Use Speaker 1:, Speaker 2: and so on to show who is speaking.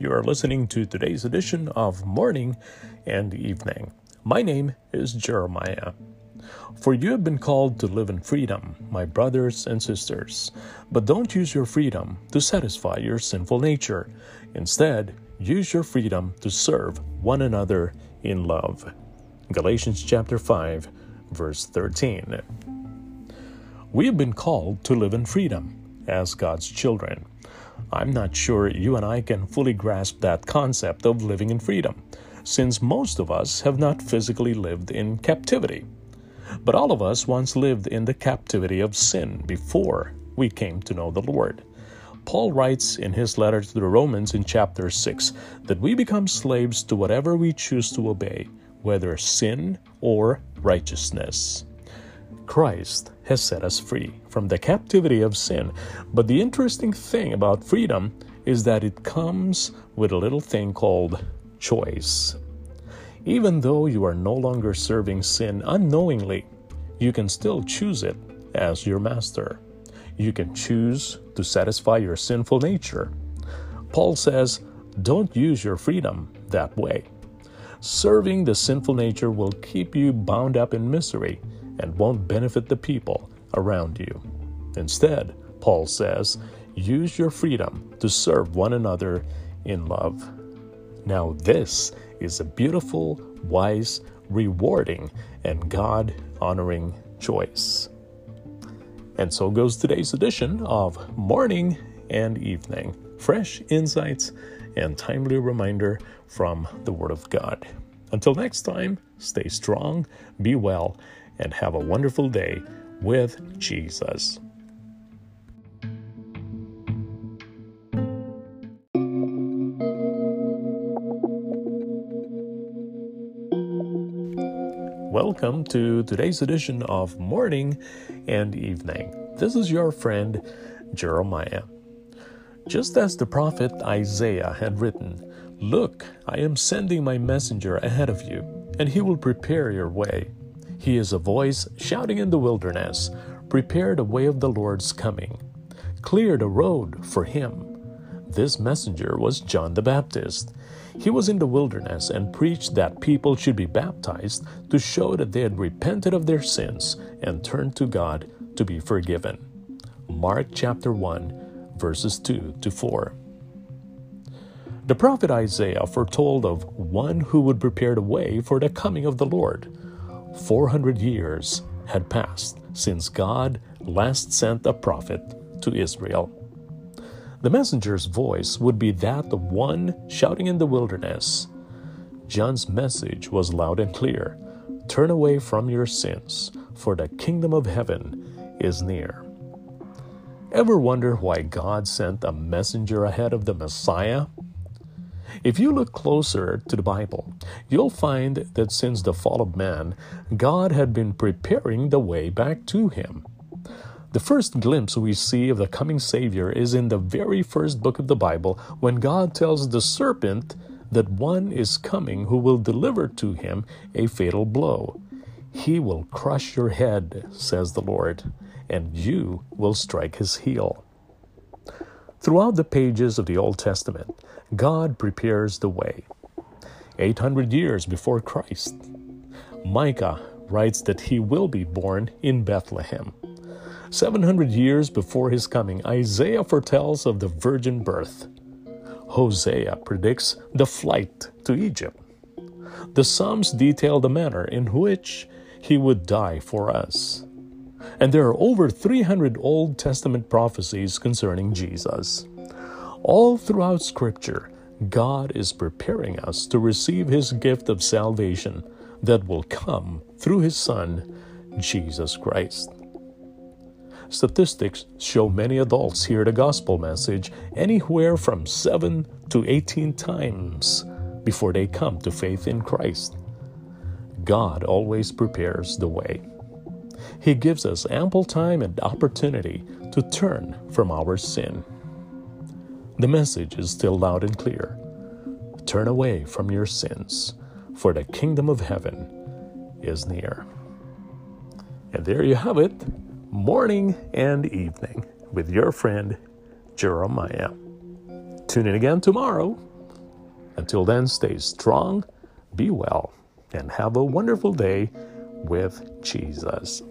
Speaker 1: You are listening to today's edition of Morning and Evening. My name is Jeremiah. For you have been called to live in freedom, my brothers and sisters. But don't use your freedom to satisfy your sinful nature. Instead, use your freedom to serve one another in love. Galatians chapter 5, verse 13. We have been called to live in freedom as God's children. I'm not sure you and I can fully grasp that concept of living in freedom, since most of us have not physically lived in captivity. But all of us once lived in the captivity of sin before we came to know the Lord. Paul writes in his letter to the Romans in chapter 6 that we become slaves to whatever we choose to obey, whether sin or righteousness. Christ has set us free from the captivity of sin. But the interesting thing about freedom is that it comes with a little thing called choice. Even though you are no longer serving sin unknowingly, you can still choose it as your master. You can choose to satisfy your sinful nature. Paul says, don't use your freedom that way. Serving the sinful nature will keep you bound up in misery and won't benefit the people around you. Instead, Paul says, use your freedom to serve one another in love. Now, this is a beautiful, wise, rewarding, and God honoring choice. And so goes today's edition of Morning and Evening fresh insights and timely reminder from the Word of God. Until next time, stay strong, be well, and have a wonderful day with Jesus. Welcome to today's edition of Morning and Evening. This is your friend Jeremiah. Just as the prophet Isaiah had written, Look, I am sending my messenger ahead of you, and he will prepare your way. He is a voice shouting in the wilderness, Prepare the way of the Lord's coming, clear the road for him. This messenger was John the Baptist. He was in the wilderness and preached that people should be baptized to show that they had repented of their sins and turned to God to be forgiven. Mark chapter 1, verses 2 to 4. The prophet Isaiah foretold of one who would prepare the way for the coming of the Lord. 400 years had passed since God last sent a prophet to Israel. The messenger's voice would be that of one shouting in the wilderness. John's message was loud and clear Turn away from your sins, for the kingdom of heaven is near. Ever wonder why God sent a messenger ahead of the Messiah? If you look closer to the Bible, you'll find that since the fall of man, God had been preparing the way back to him. The first glimpse we see of the coming Savior is in the very first book of the Bible when God tells the serpent that one is coming who will deliver to him a fatal blow. He will crush your head, says the Lord, and you will strike his heel. Throughout the pages of the Old Testament, God prepares the way. 800 years before Christ, Micah writes that he will be born in Bethlehem. 700 years before his coming, Isaiah foretells of the virgin birth. Hosea predicts the flight to Egypt. The Psalms detail the manner in which he would die for us. And there are over 300 Old Testament prophecies concerning Jesus. All throughout Scripture, God is preparing us to receive His gift of salvation that will come through His Son, Jesus Christ. Statistics show many adults hear the gospel message anywhere from 7 to 18 times before they come to faith in Christ. God always prepares the way. He gives us ample time and opportunity to turn from our sin. The message is still loud and clear. Turn away from your sins, for the kingdom of heaven is near. And there you have it, morning and evening, with your friend Jeremiah. Tune in again tomorrow. Until then, stay strong, be well, and have a wonderful day with Jesus.